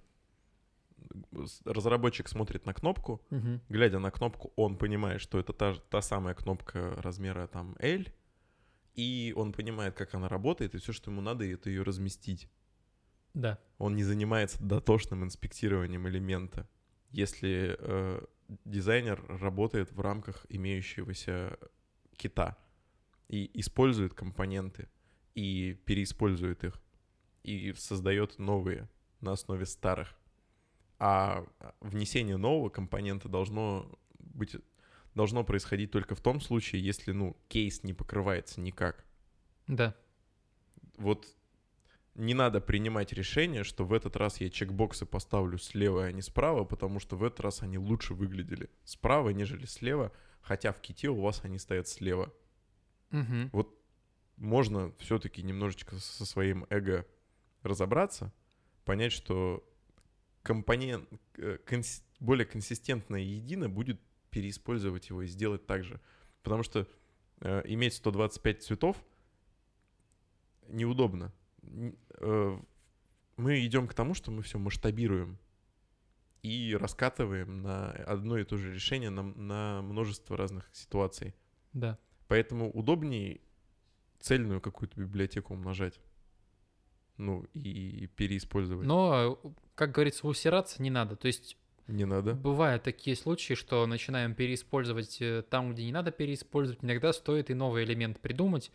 разработчик смотрит на кнопку, Мгм. глядя на кнопку, он понимает, что это та, та самая кнопка размера там L, и он понимает, как она работает, и все, что ему надо, это ее разместить. Да. Он не занимается дотошным инспектированием элемента. Если э, дизайнер работает в рамках имеющегося кита и использует компоненты и переиспользует их и создает новые на основе старых. А внесение нового компонента должно быть должно происходить только в том случае, если ну кейс не покрывается никак Да. вот не надо принимать решение, что в этот раз я чекбоксы поставлю слева, а не справа, потому что в этот раз они лучше выглядели справа, нежели слева, хотя в ките у вас они стоят слева. Мгм. Вот можно все-таки немножечко со своим эго разобраться, понять, что компонент, э, конс- более консистентное едино будет переиспользовать его и сделать так же. Потому что э, иметь 125 цветов неудобно. Э, Мы идем к тому, что мы все масштабируем и раскатываем на одно и то же решение на, на множество разных ситуаций. Да. Поэтому удобнее цельную какую-то библиотеку умножать. Ну, и переиспользовать. Но, как говорится, усираться не надо. То есть Не надо. Бывают такие случаи, что начинаем переиспользовать э, там, где не надо переиспользовать. Иногда стоит и новый элемент придумать.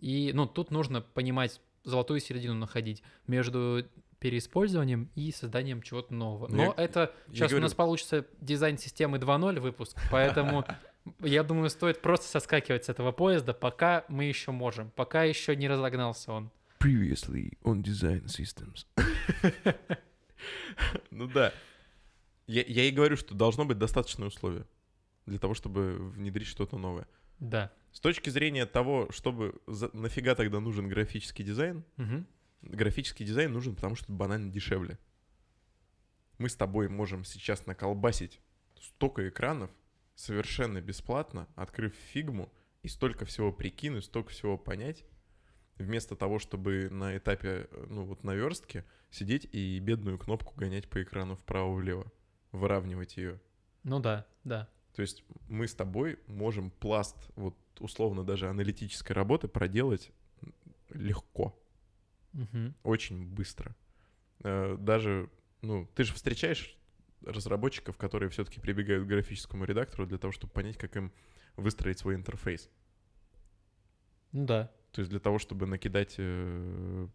И, ну, тут нужно понимать, золотую середину находить между переиспользованием и созданием чего-то нового. Ну, Но я- это я сейчас у говорю- нас получится дизайн системы 2.0 выпуск, поэтому я думаю, стоит просто соскакивать с этого поезда, пока мы еще можем, пока еще не разогнался он. Previously on Design Systems. ну да. Я, я и говорю, что должно быть достаточное условие для того, чтобы внедрить что-то новое. Да. С точки зрения того, чтобы... за- нафига тогда нужен графический дизайн? Мгм. Графический дизайн нужен, потому что это банально дешевле. Мы с тобой можем сейчас наколбасить столько экранов совершенно бесплатно, открыв фигму и столько всего прикинуть, столько всего понять, вместо того, чтобы на этапе, э, ну вот наверстки, сидеть и бедную кнопку гонять по экрану вправо-влево, выравнивать ее. Ну да, да. То есть мы с тобой можем пласт, вот условно даже аналитической работы проделать легко, Мгм. очень быстро. Э, Даже, ну, ты же встречаешь разработчиков, которые все-таки прибегают к графическому редактору для того, чтобы понять, как им выстроить свой интерфейс. Ну да. То есть для того, чтобы накидать, э,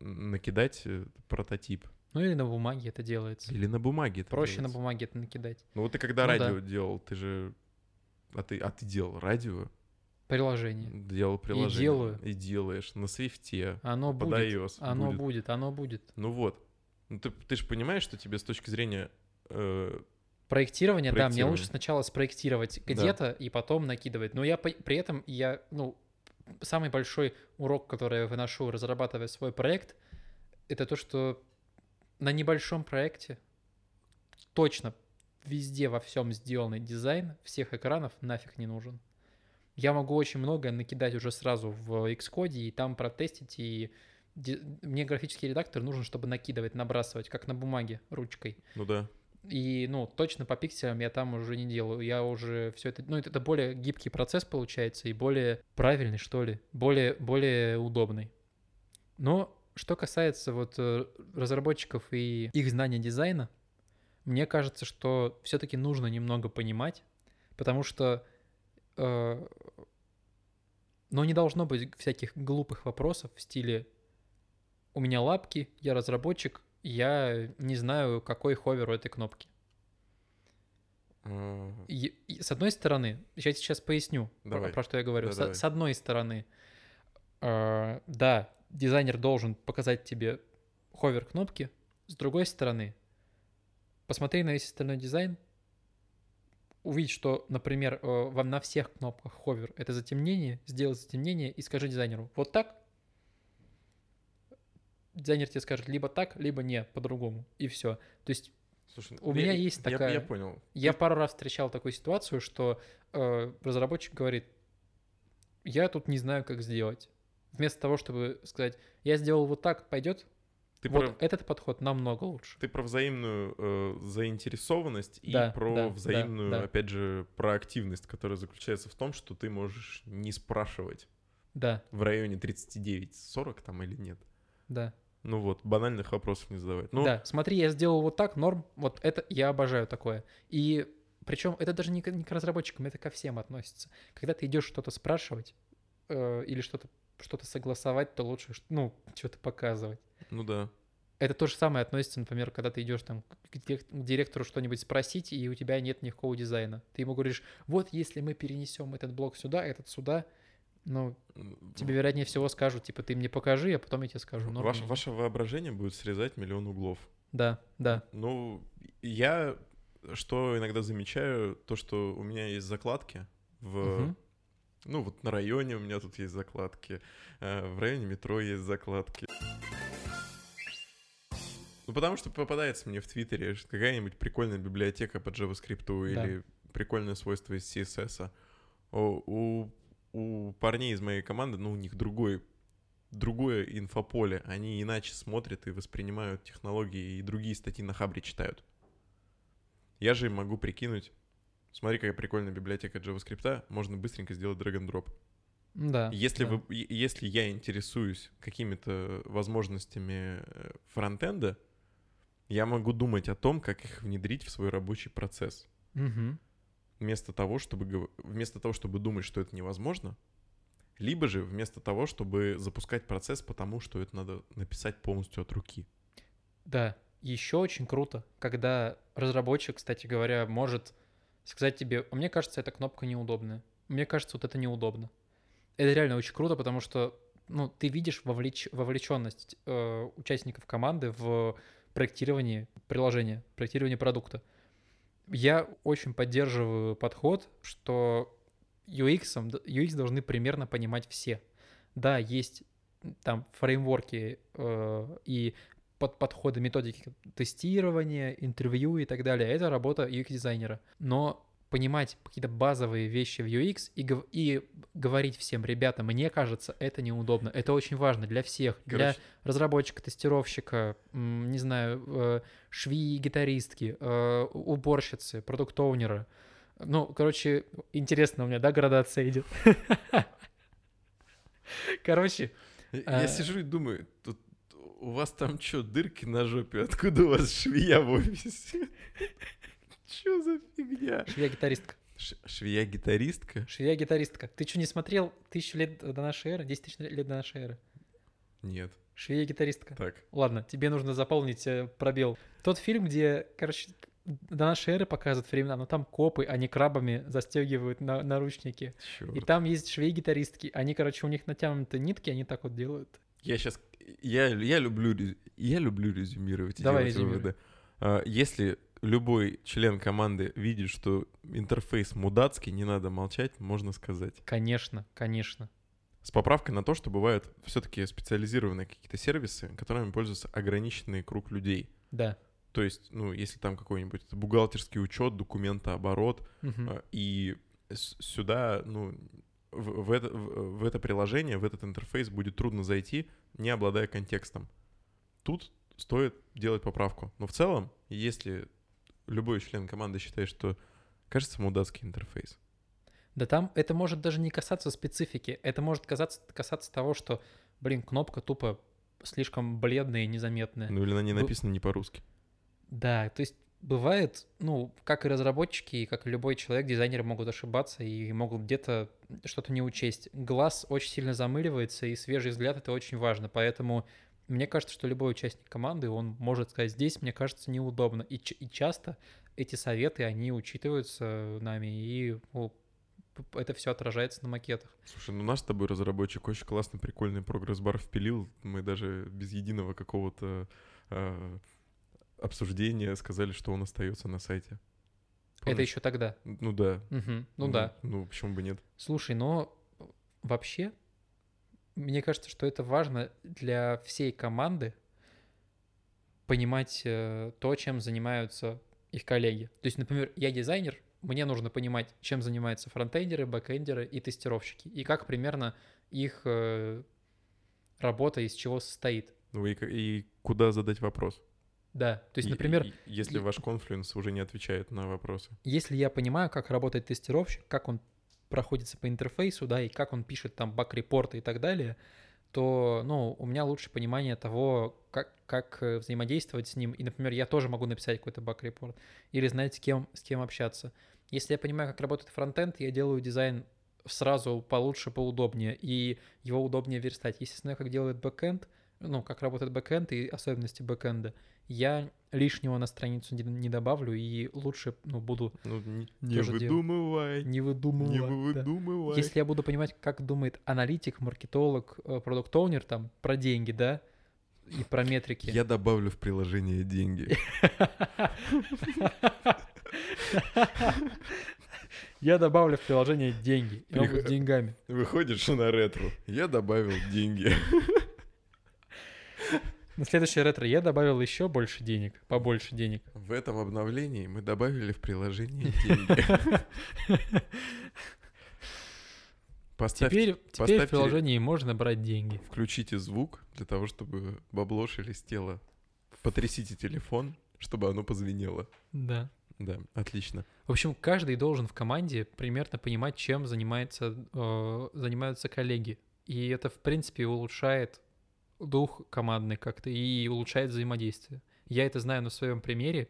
накидать э, прототип. Ну или на бумаге это делается. Или на бумаге это Проще на делается. бумаге это накидать. Ну вот ты когда Ну да. радио делал, ты же... А ты, а ты делал радио? Приложение. Делал приложение. делаю. И делаешь на свифте, Оно под будет. iOS Оно будет. будет, оно будет. Ну вот. Ну ты, ты же понимаешь, что тебе с точки зрения... э, Проектирование, да, мне Проектирование. лучше сначала спроектировать Да. где-то и потом накидывать. Но я при этом, я, ну, самый большой урок, который я выношу, разрабатывая свой проект, это то, что на небольшом проекте точно везде во всем сделанный дизайн всех экранов нафиг не нужен. Я могу очень многое накидать уже сразу в Xcode и там протестить, и мне графический редактор нужен, чтобы накидывать, набрасывать, как на бумаге, ручкой. ну да. И, ну, точно по пикселям я там уже не делаю. Я уже все это... Ну, это, более гибкий процесс получается и более правильный, что ли. Более, более удобный. Но что касается вот э, разработчиков и их знания дизайна, мне кажется, что все-таки нужно немного понимать, потому что... э, но не должно быть всяких глупых вопросов в стиле «У меня лапки, я разработчик, я не знаю, какой hover у этой кнопки». И- и с одной стороны, я сейчас поясню, про- Давай. про, что я говорю. Да, С, давай. с одной стороны, э, да, дизайнер должен показать тебе hover кнопки. С другой стороны, посмотри на весь остальной дизайн, увидеть, что, например, э, вам на всех кнопках ховер это затемнение, сделай затемнение и скажи дизайнеру, вот так. Дизайнер тебе скажет либо так, либо не, по-другому, и все. То есть Слушай, У я- меня есть я- такая- Я понял. я пару раз встречал такую ситуацию, что э, разработчик говорит, я тут не знаю, как сделать. Вместо того, чтобы сказать, я сделал вот так, пойдет, Ты вот про, этот подход намного лучше. ты про взаимную э, заинтересованность и Да, про да, взаимную, да, да. опять же, проактивность, которая заключается в том, что ты можешь не спрашивать Да, в районе 39-40 там или нет. да, Ну вот, банальных вопросов не задавать. Ну, да. Смотри, я сделал вот так, норм, вот это я обожаю такое. И причем это даже не к, не к разработчикам, это ко всем относится. Когда ты идешь что-то спрашивать э, или что-то что-то согласовать, то лучше, ну, что-то показывать. ну да. Это то же самое относится, например, когда ты идешь там к директору что-нибудь спросить, и у тебя нет никакого дизайна. Ты ему говоришь, вот если мы перенесем этот блок сюда, этот сюда, ну, тебе вероятнее всего скажут, типа, ты мне покажи, а потом я тебе скажу. норм Ваше, воображение будет срезать миллион углов. Да, да. Ну, я что иногда замечаю, то, что у меня есть закладки в... Мгм. Ну, вот на районе у меня тут есть закладки, э, в районе метро есть закладки. Ну, потому что попадается мне в Твиттере какая-нибудь прикольная библиотека по JavaScript Да. или прикольное свойство из CSS. О, У, у парней из моей команды, ну, у них другой, другое инфополе. Они иначе смотрят и воспринимают технологии, и другие статьи на Хабре читают. Я же им могу прикинуть, смотри, какая прикольная библиотека JavaScript, можно быстренько сделать drag-and-drop. Да. Если, да. вы, если я интересуюсь какими-то возможностями э, фронтенда, я могу думать о том, как их внедрить в свой рабочий процесс. Мгм. Вместо того, чтобы, вместо того, чтобы думать, что это невозможно, либо же вместо того, чтобы запускать процесс, потому что это надо написать полностью от руки. Да. Еще очень круто, когда разработчик, кстати говоря, может сказать тебе, а мне кажется, эта кнопка неудобная. Мне кажется, вот это неудобно. Это реально очень круто, потому что ну, ты видишь вовлеч... вовлеченность э, участников команды в проектировании приложения, проектировании продукта. Я очень поддерживаю подход, что UX, UX должны примерно понимать все. Да, есть там фреймворки э, и под подходы, методики тестирования, интервью и так далее. Это работа UX-дизайнера. Но понимать какие-то базовые вещи в UX и, гов- и говорить всем, ребята, мне кажется, это неудобно. Это очень важно для всех, для Короче, разработчика, тестировщика, не знаю, э, швеи, гитаристки, э, уборщицы, продукт-оунера. Ну, короче, интересно у меня, да, градация идет? Короче, я а- сижу и думаю, тут у вас там что, дырки на жопе? Откуда у вас швея в офисе? Чё за фигня? швея-гитаристка. Швея-гитаристка? Швея-гитаристка. Ты что, не смотрел тысячу лет до нашей эры? 10 тысяч лет до нашей эры? Нет. Швея-гитаристка. Так. Ладно, тебе нужно заполнить э, пробел. Тот фильм, где, короче, до нашей эры показывают времена, но там копы, они крабами застегивают на, наручники. И Чёрт. там есть швеи-гитаристки. Они, короче, у них натянуты нитки, они так вот делают. Я сейчас... Я, я, люблю, я люблю резюмировать и Давай резюмируй. выводы. А, Если любой член команды видит, что интерфейс мудацкий, не надо молчать, можно сказать. Конечно, конечно. С поправкой на то, что бывают все-таки специализированные какие-то сервисы, которыми пользуется ограниченный круг людей. Да. То есть, ну, если там какой-нибудь бухгалтерский учет, документооборот, а, и сюда, ну, в, в это, в, в это приложение, в этот интерфейс будет трудно зайти, не обладая контекстом. Тут стоит делать поправку. Но в целом, если любой член команды считает, что кажется мудацкий интерфейс, Да там это может даже не касаться специфики. Это может касаться, касаться того, что, блин, кнопка тупо слишком бледная и незаметная. ну или на ней Бу- написано не по-русски. Да, то есть бывает, ну, как и разработчики, и как и любой человек, дизайнеры могут ошибаться и могут где-то что-то не учесть. Глаз очень сильно замыливается, и свежий взгляд — это очень важно. Поэтому мне кажется, что любой участник команды, он может сказать, здесь, мне кажется, неудобно. И, ч- и часто эти советы, они учитываются нами, и ну, это все отражается на макетах. Слушай, ну наш с тобой разработчик очень классный, прикольный прогресс-бар впилил. Мы даже без единого какого-то а, обсуждения сказали, что он остается на сайте. Это Помнишь? еще тогда. Ну да. Мгм. Ну да. Ну, почему бы нет? Слушай, но вообще, мне кажется, что это важно для всей команды понимать э, то, чем занимаются их коллеги. То есть, например, я дизайнер, мне нужно понимать, чем занимаются фронтендеры, бэкендеры и тестировщики, и как примерно их э, работа из чего состоит. Ну и, и куда задать вопрос? Да, то есть, например, и- если и- ваш Confluence уже не отвечает на вопросы. если я понимаю, как работает тестировщик, как он проходится по интерфейсу, да, и как он пишет там баг-репорты и так далее, то, ну, у меня лучше понимание того, как, как э, взаимодействовать с ним. И, например, я тоже могу написать какой-то баг-репорт или знать, с кем, с кем общаться. Если я понимаю, как работает фронтенд, я делаю дизайн сразу получше, поудобнее, и его удобнее верстать. Если знаю, как делает бэкенд, ну, как работает бэкенд и особенности бэкенда, я лишнего на страницу не, не добавлю и лучше, ну, буду Ну, не, не выдумывай. не выдумывать. Не да. выдумывай. Если я буду понимать, как думает аналитик, маркетолог, продукт-оунер там про деньги, да, и про метрики. Я добавлю в приложение деньги. Я добавлю в приложение деньги. И он будет деньгами. Выходишь на ретро. Я добавил деньги. На следующее ретро я добавил еще больше денег, побольше денег. В этом обновлении мы добавили в приложение деньги. Поставьте, Теперь, теперь в приложении можно брать деньги. включите звук для того, чтобы бабло шелестело. Потрясите телефон, чтобы оно позвенело. Да. Да, отлично. В общем, каждый должен в команде примерно понимать, чем занимается, э, занимаются коллеги. И это, в принципе, улучшает дух командный как-то и улучшает взаимодействие. Я это знаю на своем примере,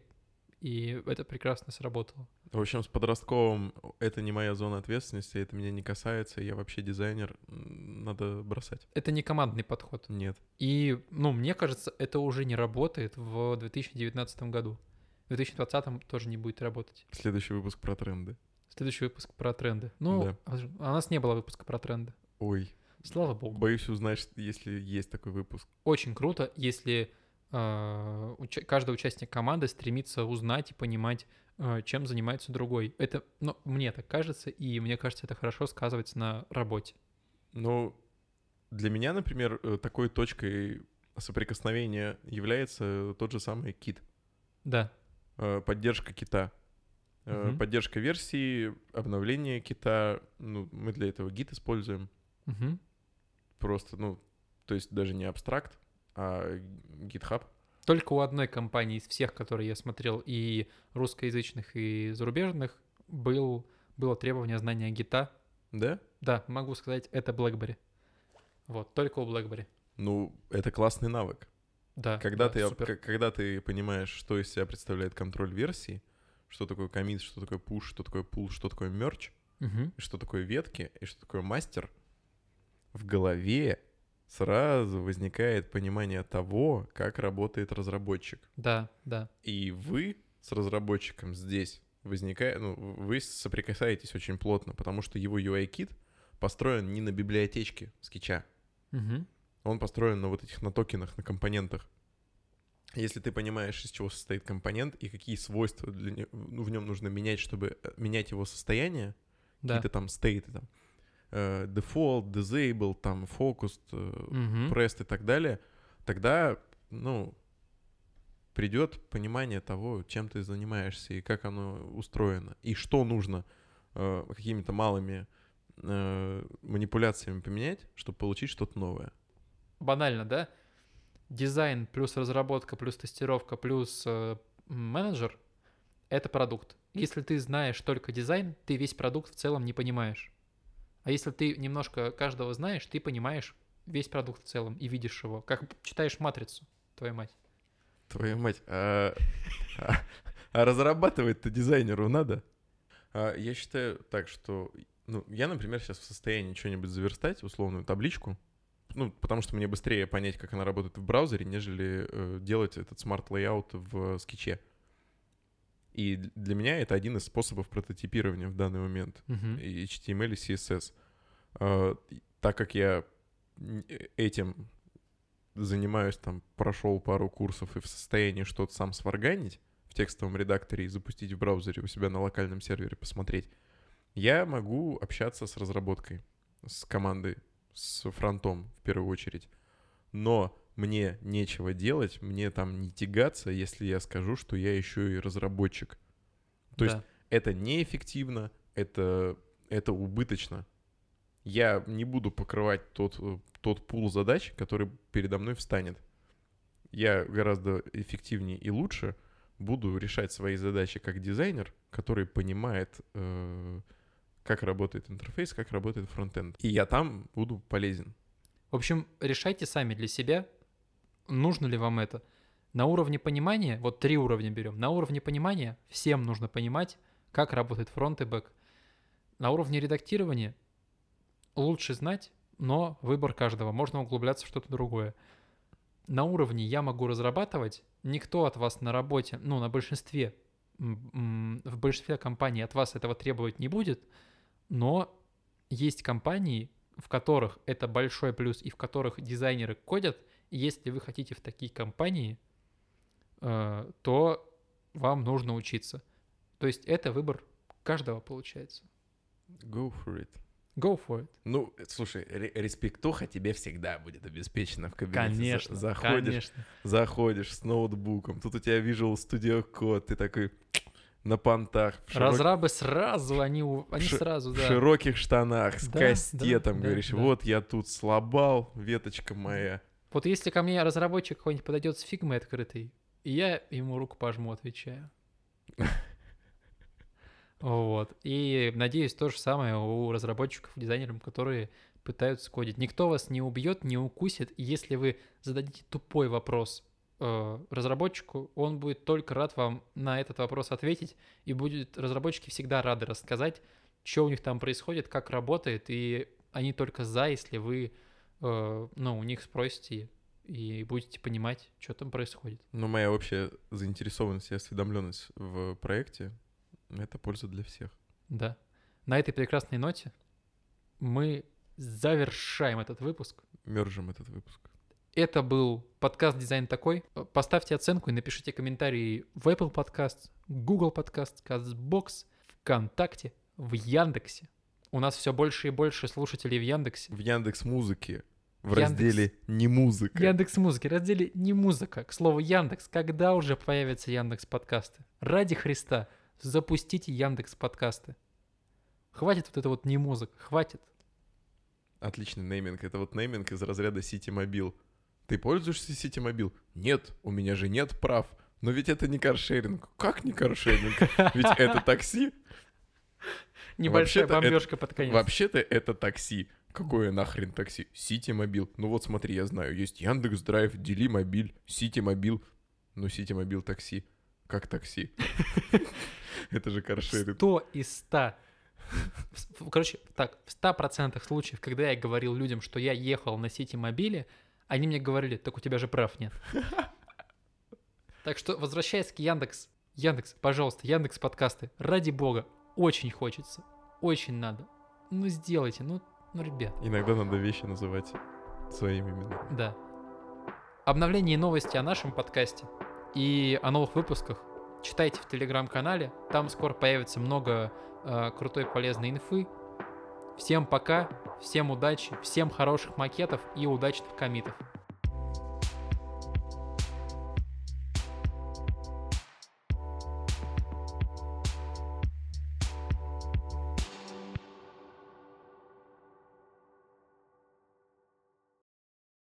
и это прекрасно сработало. В общем, с подростковым это не моя зона ответственности, это меня не касается, я вообще дизайнер, надо бросать. Это не командный подход. Нет. И, ну, мне кажется, это уже не работает в 2019 году. В 2020 тоже не будет работать. Следующий выпуск про тренды. Следующий выпуск про тренды. Ну, Да. а а у нас не было выпуска про тренды. Ой, Слава богу. боюсь узнать, если есть такой выпуск. очень круто, если э, уча- каждый участник команды стремится узнать и понимать, э, чем занимается другой. Это, ну, мне так кажется, и мне кажется, это хорошо сказывается на работе. Ну, для меня, например, э, такой точкой соприкосновения является тот же самый кит, Да, э, поддержка кита. Мгм. Поддержка версии, обновление кита. Ну, мы для этого гид используем. Мгм. Просто, ну, то есть даже не абстракт, а GitHub. Только у одной компании из всех, которые я смотрел, и русскоязычных, и зарубежных, был, было требование знания гита. Да? Да, могу сказать, это BlackBerry. Вот, только у BlackBerry. Ну, это классный навык. Да. Когда, да, ты, супер. когда ты понимаешь, что из себя представляет контроль версии, что такое комит, что такое push, что такое pull, что такое мерч, и что такое ветки, и что такое мастер, в голове сразу возникает понимание того, как работает разработчик. Да, да. И вы с разработчиком здесь возникает, ну, вы соприкасаетесь очень плотно, потому что его UI-кит построен не на библиотечке скетча, Мгм. он построен на вот этих на токенах, на компонентах. Если ты понимаешь, из чего состоит компонент и какие свойства для ну, в нем нужно менять, чтобы э, менять его состояние, Да. какие-то там стейты, там, default, disable, там, focused, э, Мгм. pressed и так далее, тогда, ну, придет понимание того, чем ты занимаешься и как оно устроено, и что нужно э, какими-то малыми э, манипуляциями поменять, чтобы получить что-то новое. Банально, да? Дизайн плюс разработка плюс тестировка плюс э, менеджер — это продукт. Если ты знаешь только дизайн, ты весь продукт в целом не понимаешь. А если ты немножко каждого знаешь, ты понимаешь весь продукт в целом и видишь его. Как читаешь матрицу, твою мать. Твою мать, а, а- а разрабатывать-то дизайнеру надо? А, я считаю так, что, ну, я, например, сейчас в состоянии что-нибудь заверстать, условную табличку, ну, потому что мне быстрее понять, как она работает в браузере, нежели э, делать этот smart layout в скетче. И для меня это один из способов прототипирования в данный момент. И HTML и CSS. А, и Так как я э, этим занимаюсь, там, прошел пару курсов и в состоянии что-то сам сварганить в текстовом редакторе и запустить в браузере у себя на локальном сервере, посмотреть, я могу общаться с разработкой, с командой, с фронтом в первую очередь. Но мне нечего делать, мне там не тягаться, если я скажу, что я еще и разработчик. То есть Да. это неэффективно, это, это убыточно. Я не буду покрывать тот, э, тот пул задач, который передо мной встанет. Я гораздо эффективнее и лучше буду решать свои задачи как дизайнер, который понимает, э, как работает интерфейс, как работает фронтенд. И я там буду полезен. В общем, решайте сами для себя, нужно ли вам это. На уровне понимания, вот три уровня берем, на уровне понимания всем нужно понимать, как работает фронт и бэк. На уровне редактирования лучше знать, но выбор каждого, можно углубляться в что-то другое. На уровне я могу разрабатывать, никто от вас на работе, ну, на большинстве, в большинстве компаний от вас этого требовать не будет, но есть компании, в которых это большой плюс и в которых дизайнеры кодят, если вы хотите в такие компании, э, то вам нужно учиться. То есть это выбор каждого получается. Go for it. Go for it. Ну, слушай, ре- респектуха тебе всегда будет обеспечена в кабинете. За- Конечно, заходишь, конечно. заходишь с ноутбуком, тут у тебя Visual Studio Code, ты такой на понтах, в, широк- Разрабы сразу, они, они ши- сразу, в да. широких штанах, с Да, кастетом, да, говоришь, да. вот я тут слабал, веточка моя. Вот если ко мне разработчик какой-нибудь подойдет с фигмой открытой, и я ему руку пожму, отвечаю. Вот. И надеюсь, то же самое у разработчиков, дизайнеров, которые пытаются кодить. Никто вас не убьет, не укусит. И если вы зададите тупой вопрос э, разработчику, он будет только рад вам на этот вопрос ответить. И будет разработчики всегда рады рассказать, что у них там происходит, как работает. И они только за, если вы э, ну, у них спросите и будете понимать, что там происходит. Но моя общая заинтересованность и осведомленность в проекте — это польза для всех. Да. На этой прекрасной ноте мы завершаем этот выпуск. Мержим этот выпуск. Это был подкаст «Дизайн такой». Поставьте оценку и напишите комментарии в Apple Podcast, Google Podcast, CastBox, ВКонтакте, в Яндексе. У нас все больше и больше слушателей в Яндексе. В Яндекс Музыке в Яндекс. разделе «Не музыка». Яндекс Музыки, разделе «Не музыка». К слову, Яндекс, когда уже появятся Яндекс подкасты? Ради Христа. запустите Яндекс подкасты. Хватит вот это вот не музыка, хватит. Отличный нейминг. Это вот нейминг из разряда City Mobile. Ты пользуешься City Mobile? Нет, у меня же нет прав. Но ведь это не каршеринг. Как не каршеринг? Ведь это такси. Небольшая бомбежка под конец. Вообще-то это такси. Какое нахрен такси? Сити Мобил. Ну вот смотри, я знаю, есть Яндекс Драйв, Дели Мобиль, Сити Мобил. Ну Сити Мобил такси. Как такси? Это же каршеринг. 100 из 100. В- Короче, так, в 100% случаев, когда я говорил людям, что я ехал на Сити Мобиле, они мне говорили, так у тебя же прав нет. Так что, возвращаясь к Яндекс, Яндекс, пожалуйста, Яндекс подкасты, ради бога, очень хочется, очень надо. Ну сделайте, ну, ну, ребят, Иногда надо вещи называть своими именами. да. Обновления и новости о нашем подкасте и о новых выпусках читайте в телеграм-канале. Там скоро появится много э, крутой полезной инфы. Всем пока, всем удачи, всем хороших макетов и удачных комитов.